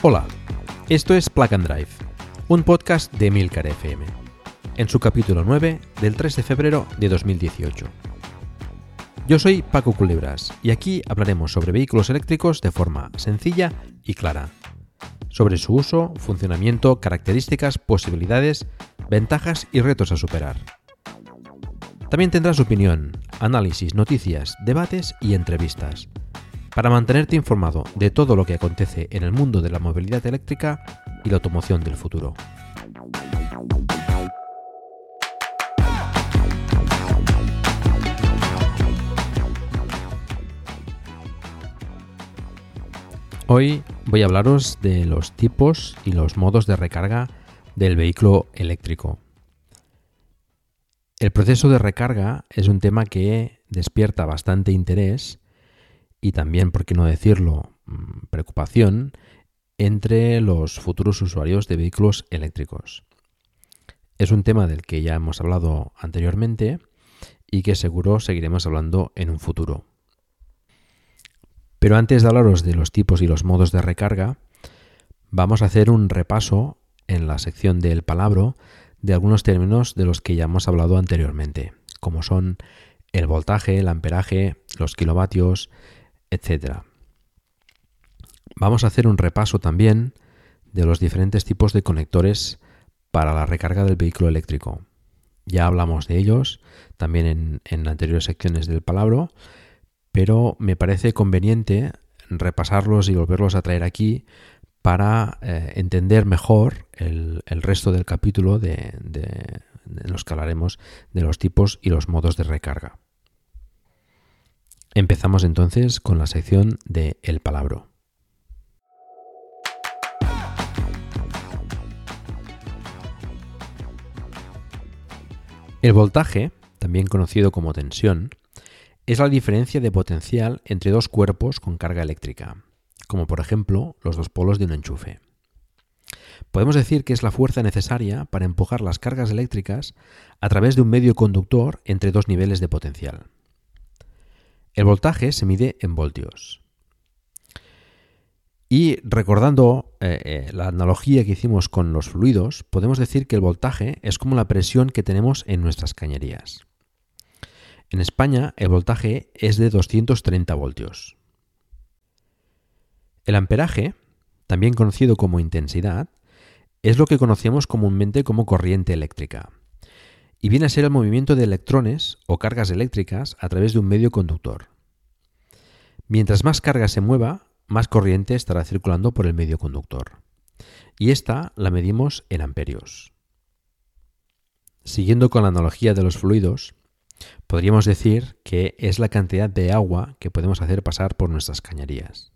Hola, esto es Plug and Drive, un podcast de Milcar FM, en su capítulo 9 del 3 de febrero de 2018. Yo soy Paco Culebras y aquí hablaremos sobre vehículos eléctricos de forma sencilla y clara, sobre su uso, funcionamiento, características, posibilidades, ventajas y retos a superar. También tendrás opinión, análisis, noticias, debates y entrevistas para mantenerte informado de todo lo que acontece en el mundo de la movilidad eléctrica y la automoción del futuro. Hoy voy a hablaros de los tipos y los modos de recarga del vehículo eléctrico. El proceso de recarga es un tema que despierta bastante interés y también, por qué no decirlo, mm, preocupación entre los futuros usuarios de vehículos eléctricos. Es un tema del que ya hemos hablado anteriormente y que seguro seguiremos hablando en un futuro. Pero antes de hablaros de los tipos y los modos de recarga, vamos a hacer un repaso en la sección del palabro de algunos términos de los que ya hemos hablado anteriormente, como son el voltaje, el amperaje, los kilovatios, etc. Vamos a hacer un repaso también de los diferentes tipos de conectores para la recarga del vehículo eléctrico. Ya hablamos de ellos también en, anteriores secciones del palabra, pero me parece conveniente repasarlos y volverlos a traer aquí para eh, entender mejor el, resto del capítulo de, en los que hablaremos de los tipos y los modos de recarga. Empezamos entonces con la sección de El Palabro. El voltaje, también conocido como tensión, es la diferencia de potencial entre dos cuerpos con carga eléctrica, como por ejemplo los dos polos de un enchufe. Podemos decir que es la fuerza necesaria para empujar las cargas eléctricas a través de un medio conductor entre dos niveles de potencial. El voltaje se mide en voltios. Y recordando eh, eh, la analogía que hicimos con los fluidos, podemos decir que el voltaje es como la presión que tenemos en nuestras cañerías. En España el voltaje es de 230 voltios. El amperaje, también conocido como intensidad, es lo que conocemos comúnmente como corriente eléctrica y viene a ser el movimiento de electrones o cargas eléctricas a través de un medio conductor. Mientras más carga se mueva, más corriente estará circulando por el medio conductor. Y esta la medimos en amperios. Siguiendo con la analogía de los fluidos, podríamos decir que es la cantidad de agua que podemos hacer pasar por nuestras cañerías.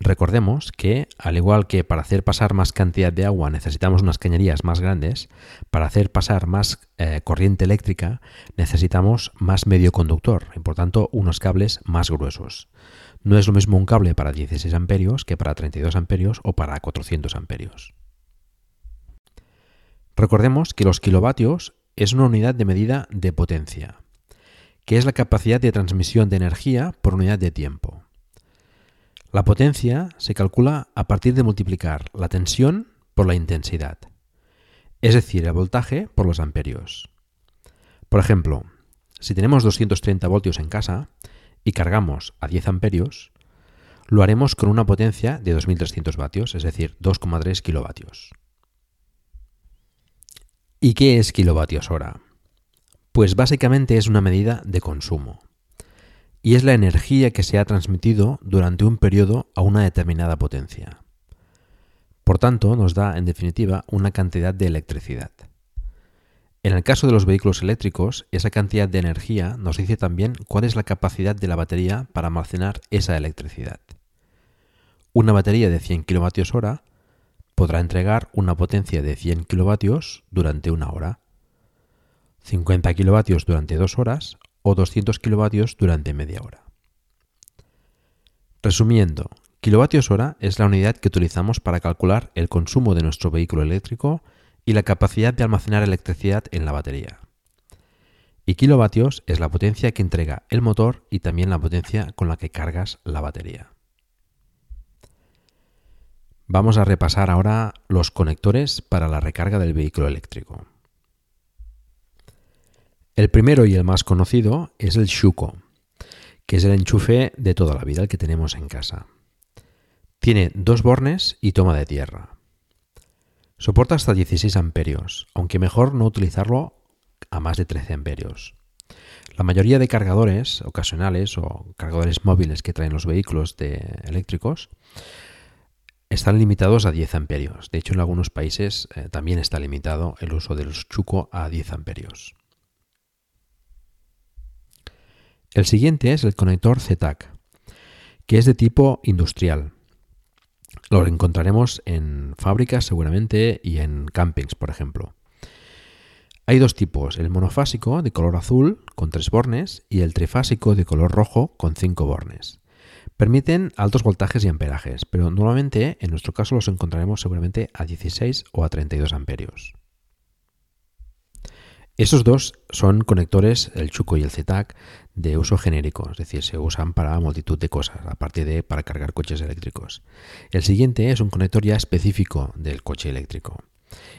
Recordemos que, al igual que para hacer pasar más cantidad de agua necesitamos unas cañerías más grandes, para hacer pasar más eh, corriente eléctrica necesitamos más medio conductor y por tanto unos cables más gruesos. No es lo mismo un cable para 16 amperios que para 32 amperios o para 400 amperios. Recordemos que los kilovatios es una unidad de medida de potencia, que es la capacidad de transmisión de energía por unidad de tiempo. La potencia se calcula a partir de multiplicar la tensión por la intensidad, es decir, el voltaje por los amperios. Por ejemplo, si tenemos 230 voltios en casa y cargamos a 10 amperios, lo haremos con una potencia de 2300 vatios, es decir, 2,3 kilovatios. ¿Y qué es kilovatios hora? Pues básicamente es una medida de consumo. Y es la energía que se ha transmitido durante un periodo a una determinada potencia. Por tanto, nos da, en definitiva, una cantidad de electricidad. En el caso de los vehículos eléctricos, esa cantidad de energía nos dice también cuál es la capacidad de la batería para almacenar esa electricidad. Una batería de 100 kWh podrá entregar una potencia de 100 kW durante una hora, 50 kW durante dos horas o 200 kW durante media hora. Resumiendo, kilovatios hora es la unidad que utilizamos para calcular el consumo de nuestro vehículo eléctrico y la capacidad de almacenar electricidad en la batería. Y kilovatios es la potencia que entrega el motor y también la potencia con la que cargas la batería. Vamos a repasar ahora los conectores para la recarga del vehículo eléctrico. El primero y el más conocido es el Shuko, que es el enchufe de toda la vida, el que tenemos en casa. Tiene dos bornes y toma de tierra. Soporta hasta 16 amperios, aunque mejor no utilizarlo a más de 13 amperios. La mayoría de cargadores ocasionales o cargadores móviles que traen los vehículos eléctricos están limitados a 10 amperios. De hecho, en algunos países eh, también está limitado el uso del chuco a 10 amperios. El siguiente es el conector ZTAC, que es de tipo industrial. Lo encontraremos en fábricas seguramente y en campings, por ejemplo. Hay dos tipos, el monofásico de color azul con tres bornes y el trifásico de color rojo con cinco bornes. Permiten altos voltajes y amperajes, pero normalmente en nuestro caso los encontraremos seguramente a 16 o a 32 amperios. Esos dos son conectores, el Chuco y el ZTAC, de uso genérico, es decir, se usan para multitud de cosas, aparte de para cargar coches eléctricos. El siguiente es un conector ya específico del coche eléctrico.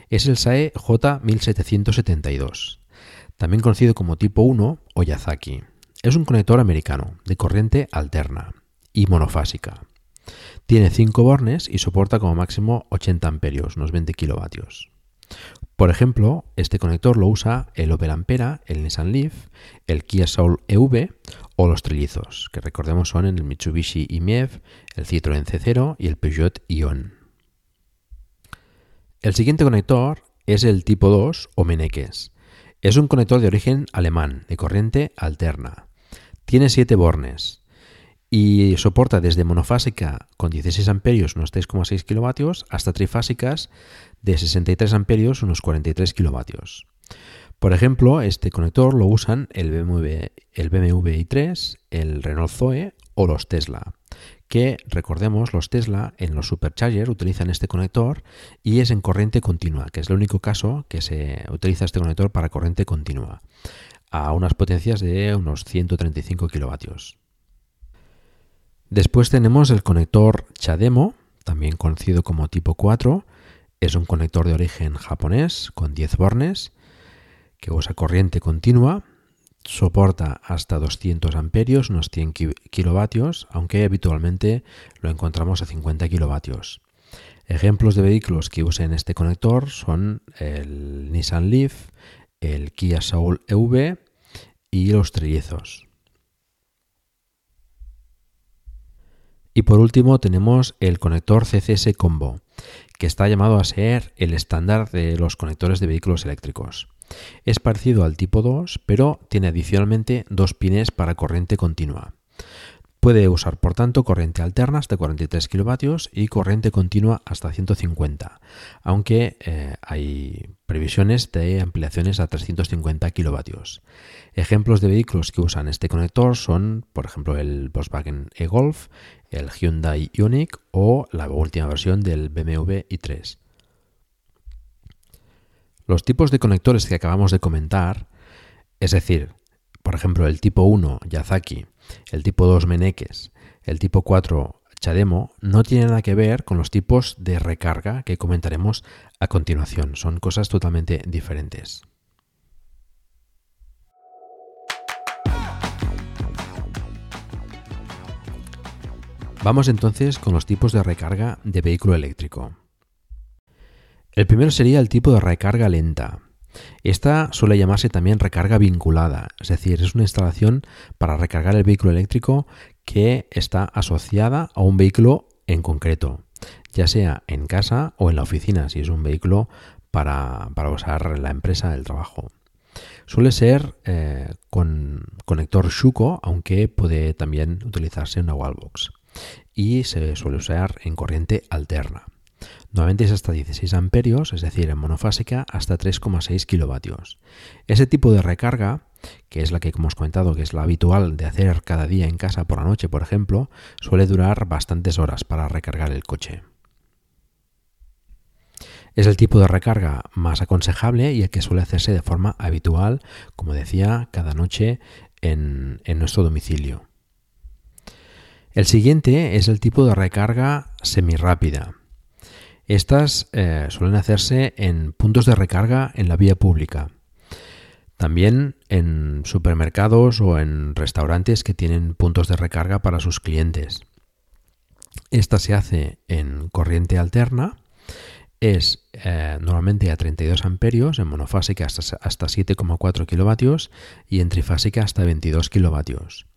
Es el SAE J1772, también conocido como tipo 1 o Yazaki. Es un conector americano de corriente alterna y monofásica. Tiene 5 bornes y soporta como máximo 80 amperios, unos 20 kilovatios. Por ejemplo, este conector lo usa el Opel Ampera, el Nissan Leaf, el Kia Soul EV o los trillizos, que recordemos son el Mitsubishi IMIEV, el Citroën C0 y el Peugeot Ion. El siguiente conector es el tipo 2 o Meneques. Es un conector de origen alemán, de corriente alterna. Tiene 7 bornes y soporta desde monofásica con 16 amperios, unos 3,6 kilovatios, hasta trifásicas de 63 amperios, unos 43 kilovatios. Por ejemplo, este conector lo usan el BMW, el BMW i3, el Renault Zoe o los Tesla. Que recordemos, los Tesla en los superchargers utilizan este conector y es en corriente continua, que es el único caso que se utiliza este conector para corriente continua, a unas potencias de unos 135 kilovatios. Después tenemos el conector Chademo, también conocido como tipo 4. Es un conector de origen japonés con 10 bornes que usa corriente continua. Soporta hasta 200 amperios, unos 100 kilovatios, aunque habitualmente lo encontramos a 50 kilovatios. Ejemplos de vehículos que usen este conector son el Nissan Leaf, el Kia Soul EV y los trillizos. Y por último tenemos el conector CCS Combo, que está llamado a ser el estándar de los conectores de vehículos eléctricos. Es parecido al tipo 2, pero tiene adicionalmente dos pines para corriente continua. Puede usar, por tanto, corriente alterna hasta 43 kilovatios y corriente continua hasta 150, aunque eh, hay previsiones de ampliaciones a 350 kilovatios. Ejemplos de vehículos que usan este conector son, por ejemplo, el Volkswagen e-Golf, el Hyundai Ioniq o la última versión del BMW i3. Los tipos de conectores que acabamos de comentar, es decir, por ejemplo, el tipo 1 Yazaki, el tipo 2 Meneques, el tipo 4 Chademo, no tienen nada que ver con los tipos de recarga que comentaremos a continuación. Son cosas totalmente diferentes. Vamos entonces con los tipos de recarga de vehículo eléctrico. El primero sería el tipo de recarga lenta, Esta suele llamarse también recarga vinculada, es decir, es una instalación para recargar el vehículo eléctrico que está asociada a un vehículo en concreto, ya sea en casa o en la oficina, si es un vehículo para, usar en la empresa del trabajo. Suele ser eh, con conector Shuko, aunque puede también utilizarse una wallbox. Y se suele usar en corriente alterna. Normalmente es hasta 16 amperios, es decir, en monofásica hasta 3,6 kilovatios. Ese tipo de recarga, que es la que hemos comentado, que es la habitual de hacer cada día en casa por la noche, por ejemplo, suele durar bastantes horas para recargar el coche. Es el tipo de recarga más aconsejable y el que suele hacerse de forma habitual, como decía, cada noche en, nuestro domicilio. El siguiente es el tipo de recarga semirápida. Estas eh, suelen hacerse en puntos de recarga en la vía pública. También en supermercados o en restaurantes que tienen puntos de recarga para sus clientes. Esta se hace en corriente alterna, es eh, normalmente a 32 amperios, en monofásica hasta, hasta 7,4 kilovatios y en trifásica hasta 22 kilovatios.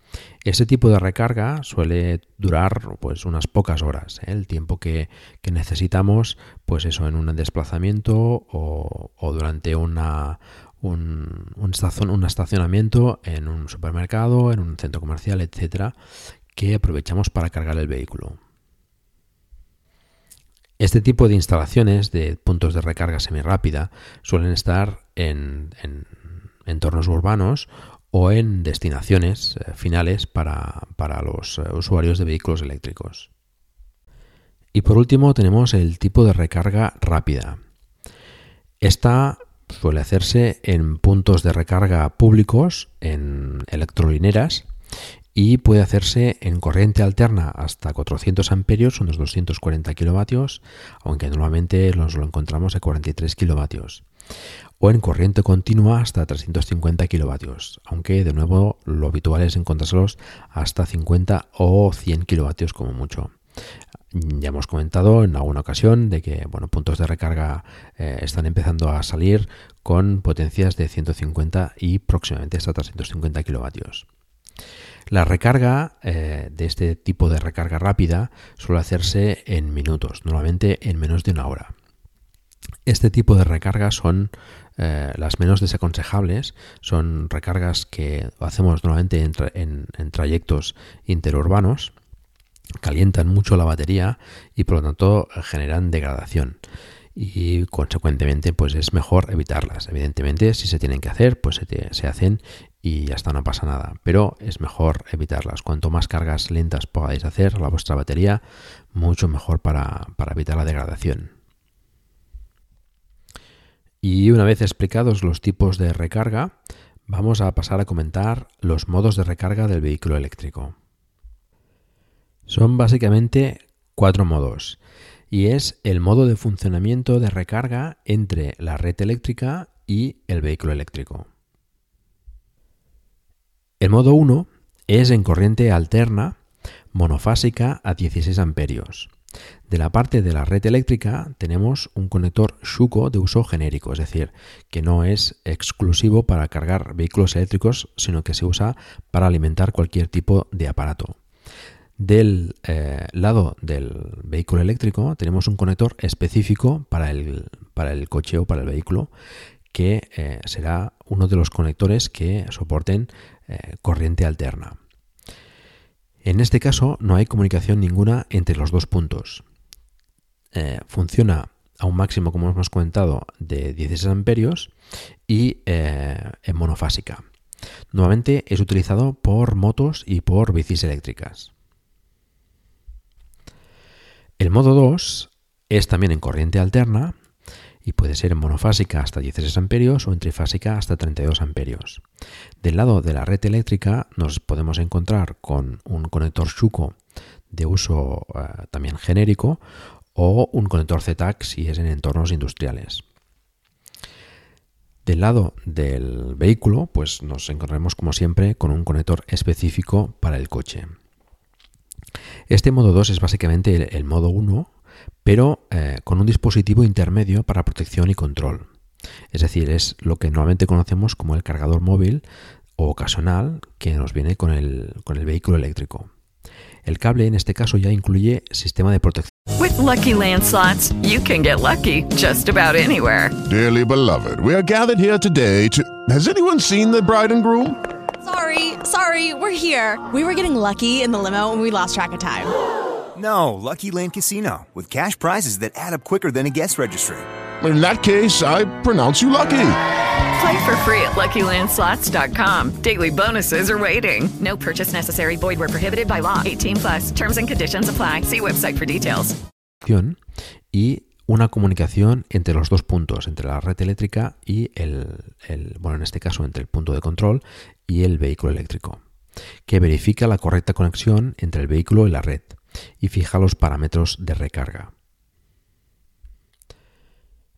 Ese tipo de recarga suele durar pues unas pocas horas, ¿eh? el tiempo que, necesitamos, pues eso, en un desplazamiento o, durante una, un, un, estacionamiento en un supermercado, en un centro comercial, etcétera, que aprovechamos para cargar el vehículo. Este tipo de instalaciones de puntos de recarga semirápida suelen estar en entornos urbanos o en destinaciones eh, finales para, los eh, usuarios de vehículos eléctricos. Y por último tenemos el tipo de recarga rápida. Esta suele hacerse en puntos de recarga públicos, en electrolineras, y puede hacerse en corriente alterna hasta 400 amperios, unos 240 kilovatios, aunque normalmente nos lo encontramos a 43 kilovatios o en corriente continua hasta 350 kilovatios, aunque de nuevo lo habitual es encontrárselos hasta 50 o 100 kilovatios como mucho. Ya hemos comentado en alguna ocasión de que bueno, puntos de recarga eh, están empezando a salir con potencias de 150 y próximamente hasta 350 kilovatios. La recarga eh, de este tipo de recarga rápida suele hacerse en minutos, normalmente en menos de una hora. Este tipo de recargas son eh, las menos desaconsejables, son recargas que hacemos normalmente en, trayectos interurbanos, calientan mucho la batería y por lo tanto generan degradación y consecuentemente pues es mejor evitarlas. Evidentemente si se tienen que hacer pues se, hacen y ya está, no pasa nada, pero es mejor evitarlas. Cuanto más cargas lentas podáis hacer a la vuestra batería, mucho mejor para evitar la degradación. Y una vez explicados los tipos de recarga, vamos a pasar a comentar los modos de recarga del vehículo eléctrico. Son básicamente cuatro modos y es el modo de funcionamiento de recarga entre la red eléctrica y el vehículo eléctrico. El modo 1 es en corriente alterna monofásica a 16 amperios. De la parte de la red eléctrica tenemos un conector Shuko de uso genérico, es decir, que no es exclusivo para cargar vehículos eléctricos, sino que se usa para alimentar cualquier tipo de aparato. Del eh, lado del vehículo eléctrico tenemos un conector específico para el, para el coche o para el vehículo que eh, será uno de los conectores que soporten eh, corriente alterna. En este caso no hay comunicación ninguna entre los dos puntos. Eh, funciona a un máximo, como hemos comentado, de 16 amperios y eh, en monofásica. Nuevamente es utilizado por motos y por bicis eléctricas. El modo 2 es también en corriente alterna y puede ser monofásica hasta 16 amperios o trifásica hasta 32 amperios. Del lado de la red eléctrica nos podemos encontrar con un conector Shuko de uso eh, también genérico o un conector ZTAC si es en entornos industriales. Del lado del vehículo, pues nos encontraremos como siempre con un conector específico para el coche. Este modo 2 es básicamente el, el modo 1 pero eh, con un dispositivo intermedio para protección y control. Es decir, es lo que normalmente conocemos como el cargador móvil o ocasional que nos viene con el, con el vehículo eléctrico. El cable en este caso ya incluye sistema de protección. With lucky landslots, you can get lucky just about anywhere. Dearly beloved, we are gathered here today to. Has anyone seen the bride and groom? Sorry, sorry, we're here. We were getting lucky in the limo and we lost track of time. No, Lucky Land Casino, with cash prizes that add up quicker than a guest registry. In that case, I pronounce you lucky. Play for free at LuckyLandSlots.com. Daily bonuses are waiting. No purchase necessary. Void were prohibited by law. 18 plus. Terms and conditions apply. See website for details. Y una comunicación entre los dos puntos, entre la red eléctrica y el, el, bueno, en este caso entre el punto de control y el vehículo eléctrico, que verifica la correcta conexión entre el vehículo y la red y fija los parámetros de recarga.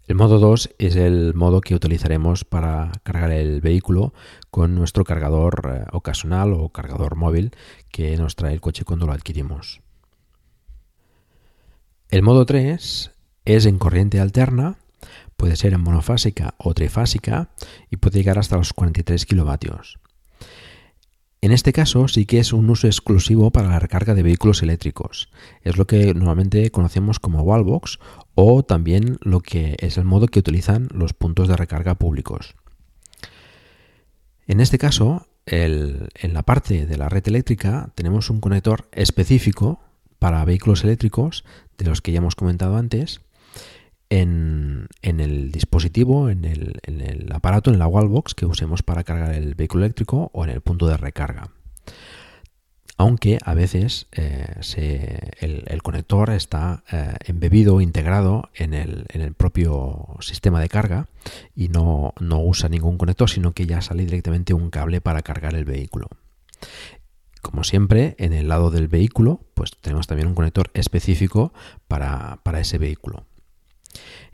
El modo 2 es el modo que utilizaremos para cargar el vehículo con nuestro cargador eh, ocasional o cargador móvil que nos trae el coche cuando lo adquirimos. El modo 3 es en corriente alterna, puede ser en monofásica o trifásica y puede llegar hasta los 43 kilovatios. En este caso sí que es un uso exclusivo para la recarga de vehículos eléctricos. Es lo que normalmente conocemos como wallbox o también lo que es el modo que utilizan los puntos de recarga públicos. En este caso, en la parte de la red eléctrica tenemos un conector específico para vehículos eléctricos de los que ya hemos comentado antes en, el dispositivo, en el, aparato, en la wallbox que usemos para cargar el vehículo eléctrico o en el punto de recarga. Aunque a veces eh, el, conector está eh, embebido, integrado en el, propio sistema de carga y no, no usa ningún conector, sino que ya sale directamente un cable para cargar el vehículo. Como siempre, en el lado del vehículo, pues tenemos también un conector específico para ese vehículo.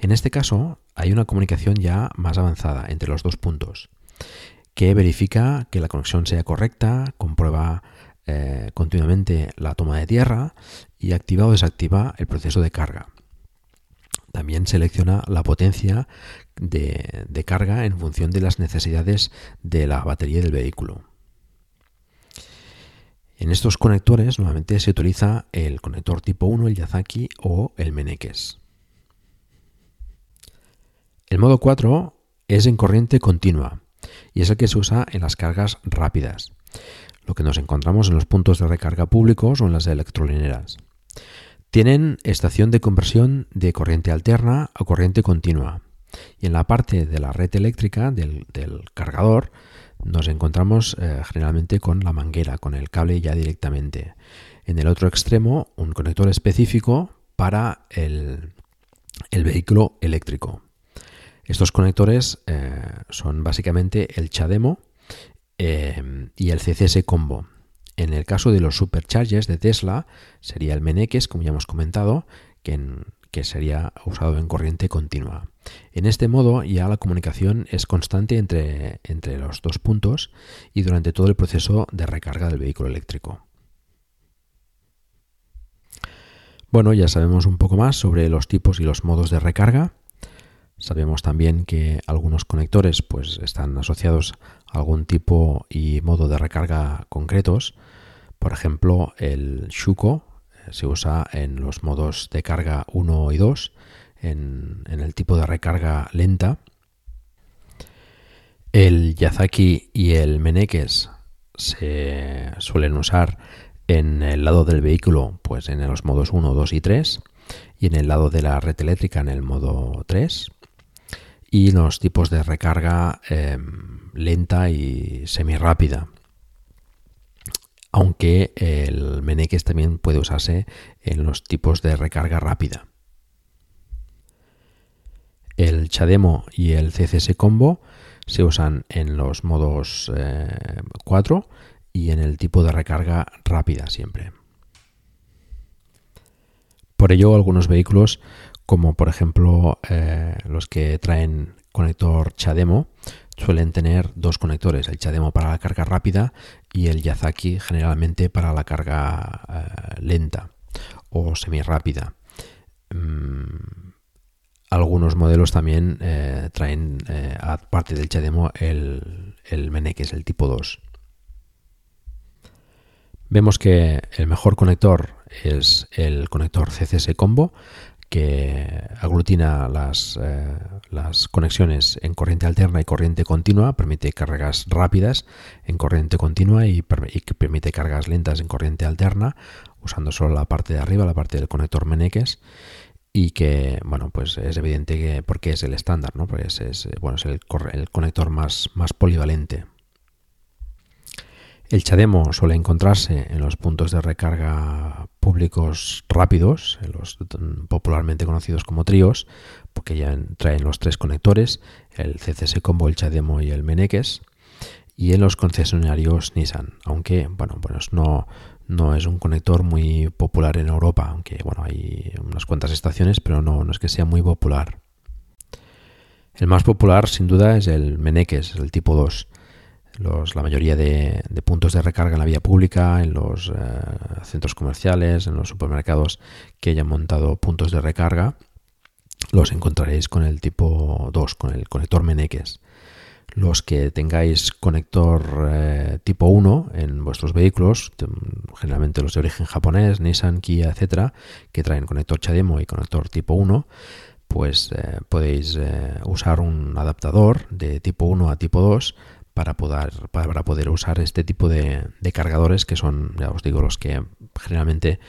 En este caso, hay una comunicación ya más avanzada entre los dos puntos, que verifica que la conexión sea correcta, comprueba eh, continuamente la toma de tierra y activa o desactiva el proceso de carga. También selecciona la potencia de, carga en función de las necesidades de la batería del vehículo. En estos conectores normalmente se utiliza el conector tipo 1, el Yazaki o el Meneques. El modo 4 es en corriente continua y es el que se usa en las cargas rápidas, lo que nos encontramos en los puntos de recarga públicos o en las electrolineras. Tienen estación de conversión de corriente alterna a corriente continua y en la parte de la red eléctrica del, cargador nos encontramos eh, generalmente con la manguera, con el cable ya directamente. En el otro extremo, un conector específico para el vehículo eléctrico. Estos conectores eh, son básicamente el CHAdeMO eh, y el CCS Combo. En el caso de los superchargers de Tesla sería el Meneques, como ya hemos comentado, que, que sería usado en corriente continua. En este modo ya la comunicación es constante entre, entre los dos puntos y durante todo el proceso de recarga del vehículo eléctrico. Bueno, ya sabemos un poco más sobre los tipos y los modos de recarga. Sabemos también que algunos conectores pues, están asociados a algún tipo y modo de recarga concretos. Por ejemplo, el Shuko eh, se usa en los modos de carga 1 y 2, en, el tipo de recarga lenta. El Yazaki y el Menekes se suelen usar en el lado del vehículo, pues en los modos 1, 2 y 3, y en el lado de la red eléctrica en el modo 3 y los tipos de recarga em, lenta y semi-rápida. Aunque el Meneques también puede usarse en los tipos de recarga rápida. El Chademo y el CCS Combo se usan en los modos 4 eh, y en el tipo de recarga rápida siempre. Por ello, algunos vehículos como por ejemplo eh, los que traen conector CHAdeMO, suelen tener dos conectores, el CHAdeMO para la carga rápida y el Yazaki generalmente para la carga eh, lenta o semi rápida. Mm, algunos modelos también eh, traen, eh, aparte del CHAdeMO, el, el Meneques, el tipo 2. Vemos que el mejor conector es el conector CCS Combo, que aglutina las, eh, las, conexiones en corriente alterna y corriente continua, permite cargas rápidas en corriente continua y, permite cargas lentas en corriente alterna, usando solo la parte de arriba, la parte del conector Meneques y que bueno pues es evidente que porque es el estándar no pues es bueno es el, el conector más más polivalente el chademo suele encontrarse en los puntos de recarga públicos rápidos, en los popularmente conocidos como tríos, porque ya traen los tres conectores, el CCS Combo, el chademo y el Meneques, y en los concesionarios Nissan, aunque bueno, no, no es un conector muy popular en Europa, aunque bueno, hay unas cuantas estaciones, pero no, no es que sea muy popular. El más popular, sin duda, es el Meneques, el tipo 2. La mayoría de, puntos de recarga en la vía pública, en los eh, centros comerciales, en los supermercados que hayan montado puntos de recarga, los encontraréis con el tipo 2, con el conector Meneques. Los que tengáis conector eh, tipo 1 en vuestros vehículos, generalmente los de origen japonés, Nissan, Kia, etcétera, que traen conector CHAdeMO y conector tipo 1, pues eh, podéis usar un adaptador de tipo 1 a tipo 2 para poder, para poder usar este tipo de, cargadores que son, ya os digo, los que generalmente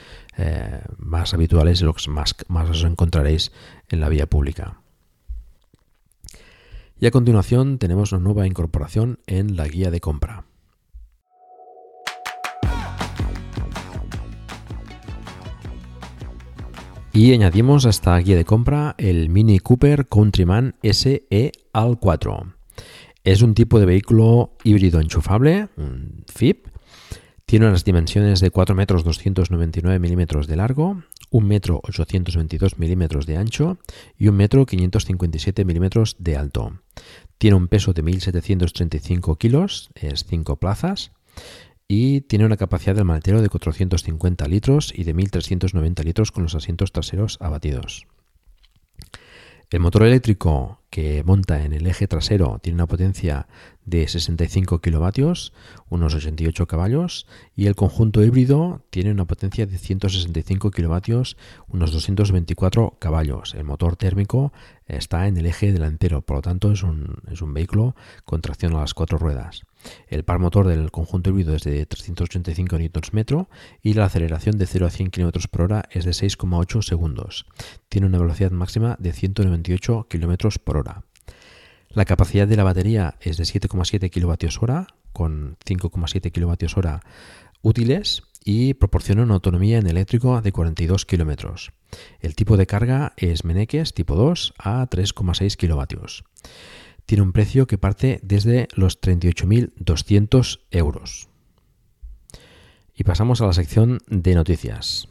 más habituales y los más, más os encontraréis en la vía pública. Y a continuación tenemos una nueva incorporación en la guía de compra. Y añadimos a esta guía de compra el Mini Cooper Countryman SE Al 4. Es un tipo de vehículo híbrido enchufable, un FIP. Tiene unas dimensiones de 4 metros 299 milímetros de largo, 1 metro 822 milímetros de ancho y 1 metro 557 milímetros de alto. Tiene un peso de 1.735 kilos, es 5 plazas, y tiene una capacidad del maletero de 450 litros y de 1.390 litros con los asientos traseros abatidos. El motor eléctrico que monta en el eje trasero tiene una potencia de 65 kilovatios, unos 88 caballos, y el conjunto híbrido tiene una potencia de 165 kilovatios, unos 224 caballos. El motor térmico está en el eje delantero, por lo tanto es un, es un vehículo con tracción a las cuatro ruedas. El par motor del conjunto híbrido es de 385 Nm y la aceleración de 0 a 100 km por hora es de 6,8 segundos. Tiene una velocidad máxima de 198 km por hora. La capacidad de la batería es de 7,7 kWh con 5,7 kWh útiles y proporciona una autonomía en eléctrico de 42 km. El tipo de carga es Meneques tipo 2 a 3,6 kW. Tiene un precio que parte desde los 38.200 euros. Y pasamos a la sección de noticias.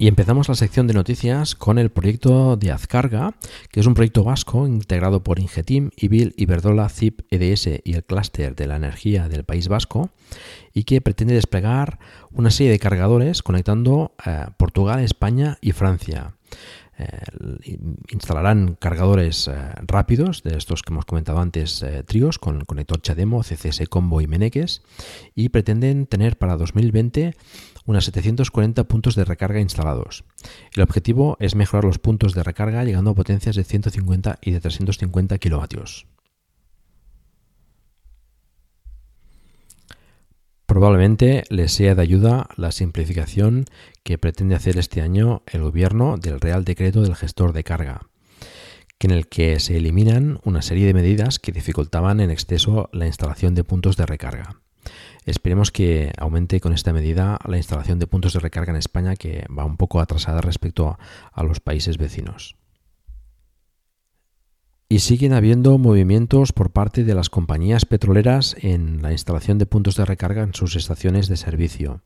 Y empezamos la sección de noticias con el proyecto de Azcarga, que es un proyecto vasco integrado por Ingetim, IBIL, Iberdrola, ZIP, EDS y el clúster de la energía del País Vasco y que pretende desplegar una serie de cargadores conectando eh, Portugal, España y Francia. Eh, instalarán cargadores eh, rápidos de estos que hemos comentado antes, tríos con el conector CHAdeMO, CCS Combo y Meneques y pretenden tener para 2020 unas 740 puntos de recarga instalados. El objetivo es mejorar los puntos de recarga llegando a potencias de 150 y de 350 kilovatios. Probablemente les sea de ayuda la simplificación que pretende hacer este año el gobierno del Real Decreto del Gestor de Carga, en el que se eliminan una serie de medidas que dificultaban en exceso la instalación de puntos de recarga. Esperemos que aumente con esta medida la instalación de puntos de recarga en España, que va un poco atrasada respecto a, los países vecinos. Y siguen habiendo movimientos por parte de las compañías petroleras en la instalación de puntos de recarga en sus estaciones de servicio.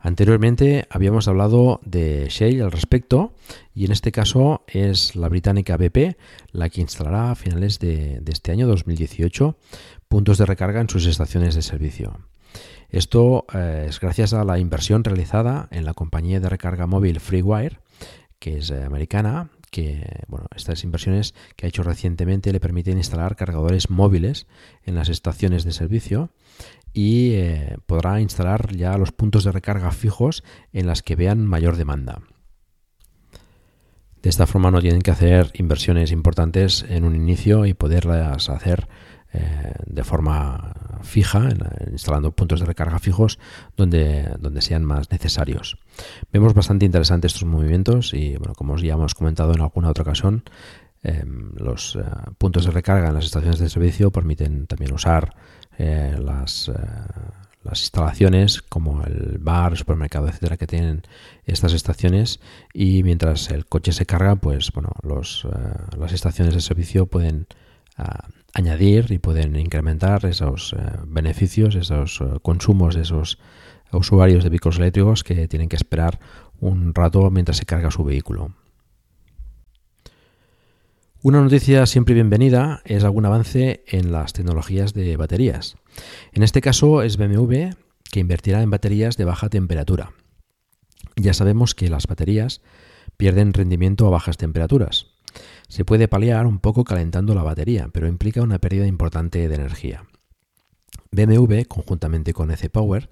Anteriormente habíamos hablado de Shell al respecto y en este caso es la británica BP la que instalará a finales de, este año 2018 puntos de recarga en sus estaciones de servicio. Esto eh, es gracias a la inversión realizada en la compañía de recarga móvil FreeWire, que es eh, americana, que bueno, estas inversiones que ha hecho recientemente le permiten instalar cargadores móviles en las estaciones de servicio y eh, podrá instalar ya los puntos de recarga fijos en las que vean mayor demanda. De esta forma no tienen que hacer inversiones importantes en un inicio y poderlas hacer eh, de forma fija, instalando puntos de recarga fijos donde, donde sean más necesarios. Vemos bastante interesantes estos movimientos y, bueno, como ya hemos comentado en alguna otra ocasión, em, los eh, puntos de recarga en las estaciones de servicio permiten también usar eh, las las instalaciones como el bar, supermercado, etcétera, que tienen estas estaciones y mientras el coche se carga, pues bueno, los, las estaciones de servicio pueden ah, añadir y pueden incrementar esos eh, beneficios, esos eh, consumos de esos usuarios de vehículos eléctricos que tienen que esperar un rato mientras se carga su vehículo. Una noticia siempre bienvenida es algún avance en las tecnologías de baterías. En este caso es BMW que invertirá en baterías de baja temperatura. Ya sabemos que las baterías pierden rendimiento a bajas temperaturas. Se puede paliar un poco calentando la batería, pero implica una pérdida importante de energía. BMW, conjuntamente con EC Power,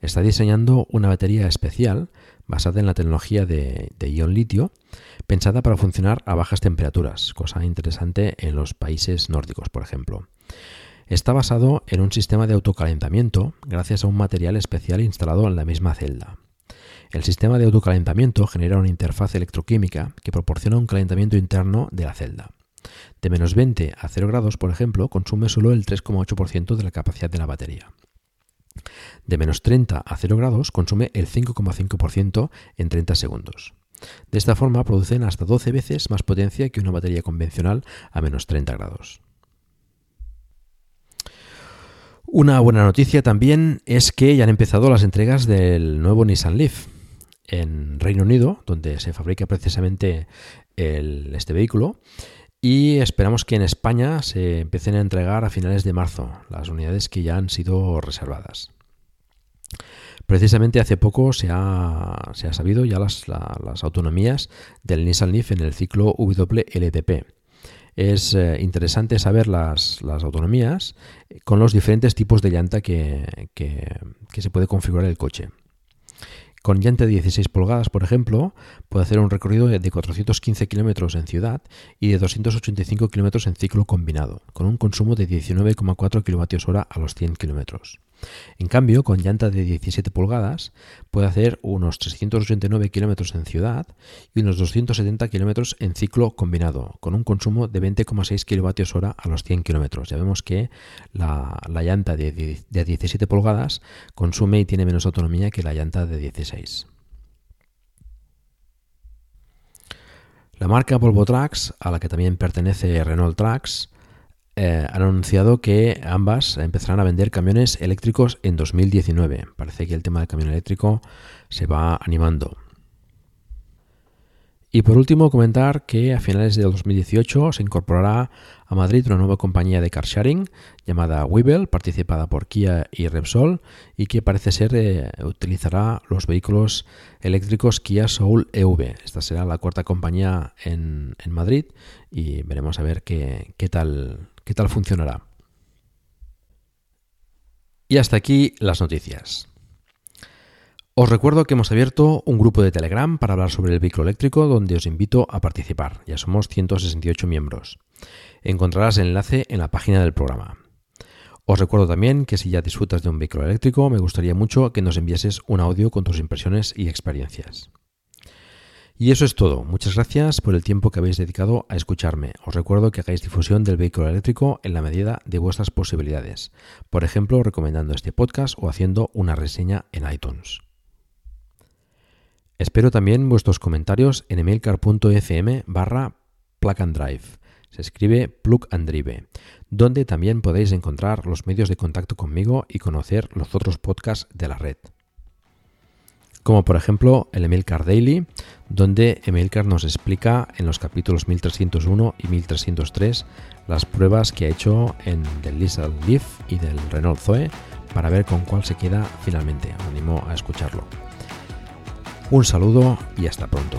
está diseñando una batería especial basada en la tecnología de, ion litio, pensada para funcionar a bajas temperaturas, cosa interesante en los países nórdicos, por ejemplo. Está basado en un sistema de autocalentamiento gracias a un material especial instalado en la misma celda. El sistema de autocalentamiento genera una interfaz electroquímica que proporciona un calentamiento interno de la celda. De menos 20 a 0 grados, por ejemplo, consume solo el 3,8% de la capacidad de la batería. De menos 30 a 0 grados consume el 5,5% en 30 segundos. De esta forma producen hasta 12 veces más potencia que una batería convencional a menos 30 grados. Una buena noticia también es que ya han empezado las entregas del nuevo Nissan Leaf en Reino Unido, donde se fabrica precisamente este vehículo. Y esperamos que en España se empiecen a entregar a finales de marzo las unidades que ya han sido reservadas. Precisamente hace poco se ha, sabido ya las, autonomías del Nissan Leaf en el ciclo WLTP. Es eh, interesante saber las, autonomías con los diferentes tipos de llanta que se puede configurar el coche. Con llanta de 16 pulgadas, por ejemplo, puede hacer un recorrido de 415 kilómetros en ciudad y de 285 kilómetros en ciclo combinado, con un consumo de 19,4 kWh a los 100 kilómetros. En cambio, con llanta de 17 pulgadas puede hacer unos 389 kilómetros en ciudad y unos 270 kilómetros en ciclo combinado, con un consumo de 20,6 kWh a los 100 kilómetros. Ya vemos que la, llanta de, de 17 pulgadas consume y tiene menos autonomía que la llanta de 16. La marca Volvo Trucks, a la que también pertenece Renault Trucks, eh, han anunciado que ambas empezarán a vender camiones eléctricos en 2019. Parece que el tema del camión eléctrico se va animando. Y por último, comentar que a finales de 2018 se incorporará a Madrid una nueva compañía de car sharing llamada Webull, participada por Kia y Repsol, y que parece ser eh, utilizará los vehículos eléctricos Kia Soul EV. Esta será la cuarta compañía en, en Madrid y veremos a ver qué, qué tal qué tal funcionará. Y hasta aquí las noticias. Os recuerdo que hemos abierto un grupo de Telegram para hablar sobre el vehículo eléctrico donde os invito a participar. Ya somos 168 miembros. Encontrarás el enlace en la página del programa. Os recuerdo también que si ya disfrutas de un vehículo eléctrico, me gustaría mucho que nos enviases un audio con tus impresiones y experiencias. Y eso es todo. Muchas gracias por el tiempo que habéis dedicado a escucharme. Os recuerdo que hagáis difusión del vehículo eléctrico en la medida de vuestras posibilidades. Por ejemplo, recomendando este podcast o haciendo una reseña en iTunes. Espero también vuestros comentarios en emailcar.fm barra plug and drive. Se escribe plug and drive, donde también podéis encontrar los medios de contacto conmigo y conocer los otros podcasts de la red como por ejemplo el Emilcar Daily, donde Emilcar nos explica en los capítulos 1301 y 1303 las pruebas que ha hecho en del Nissan Leaf y del Renault Zoe para ver con cuál se queda finalmente. Animo a escucharlo. Un saludo y hasta pronto.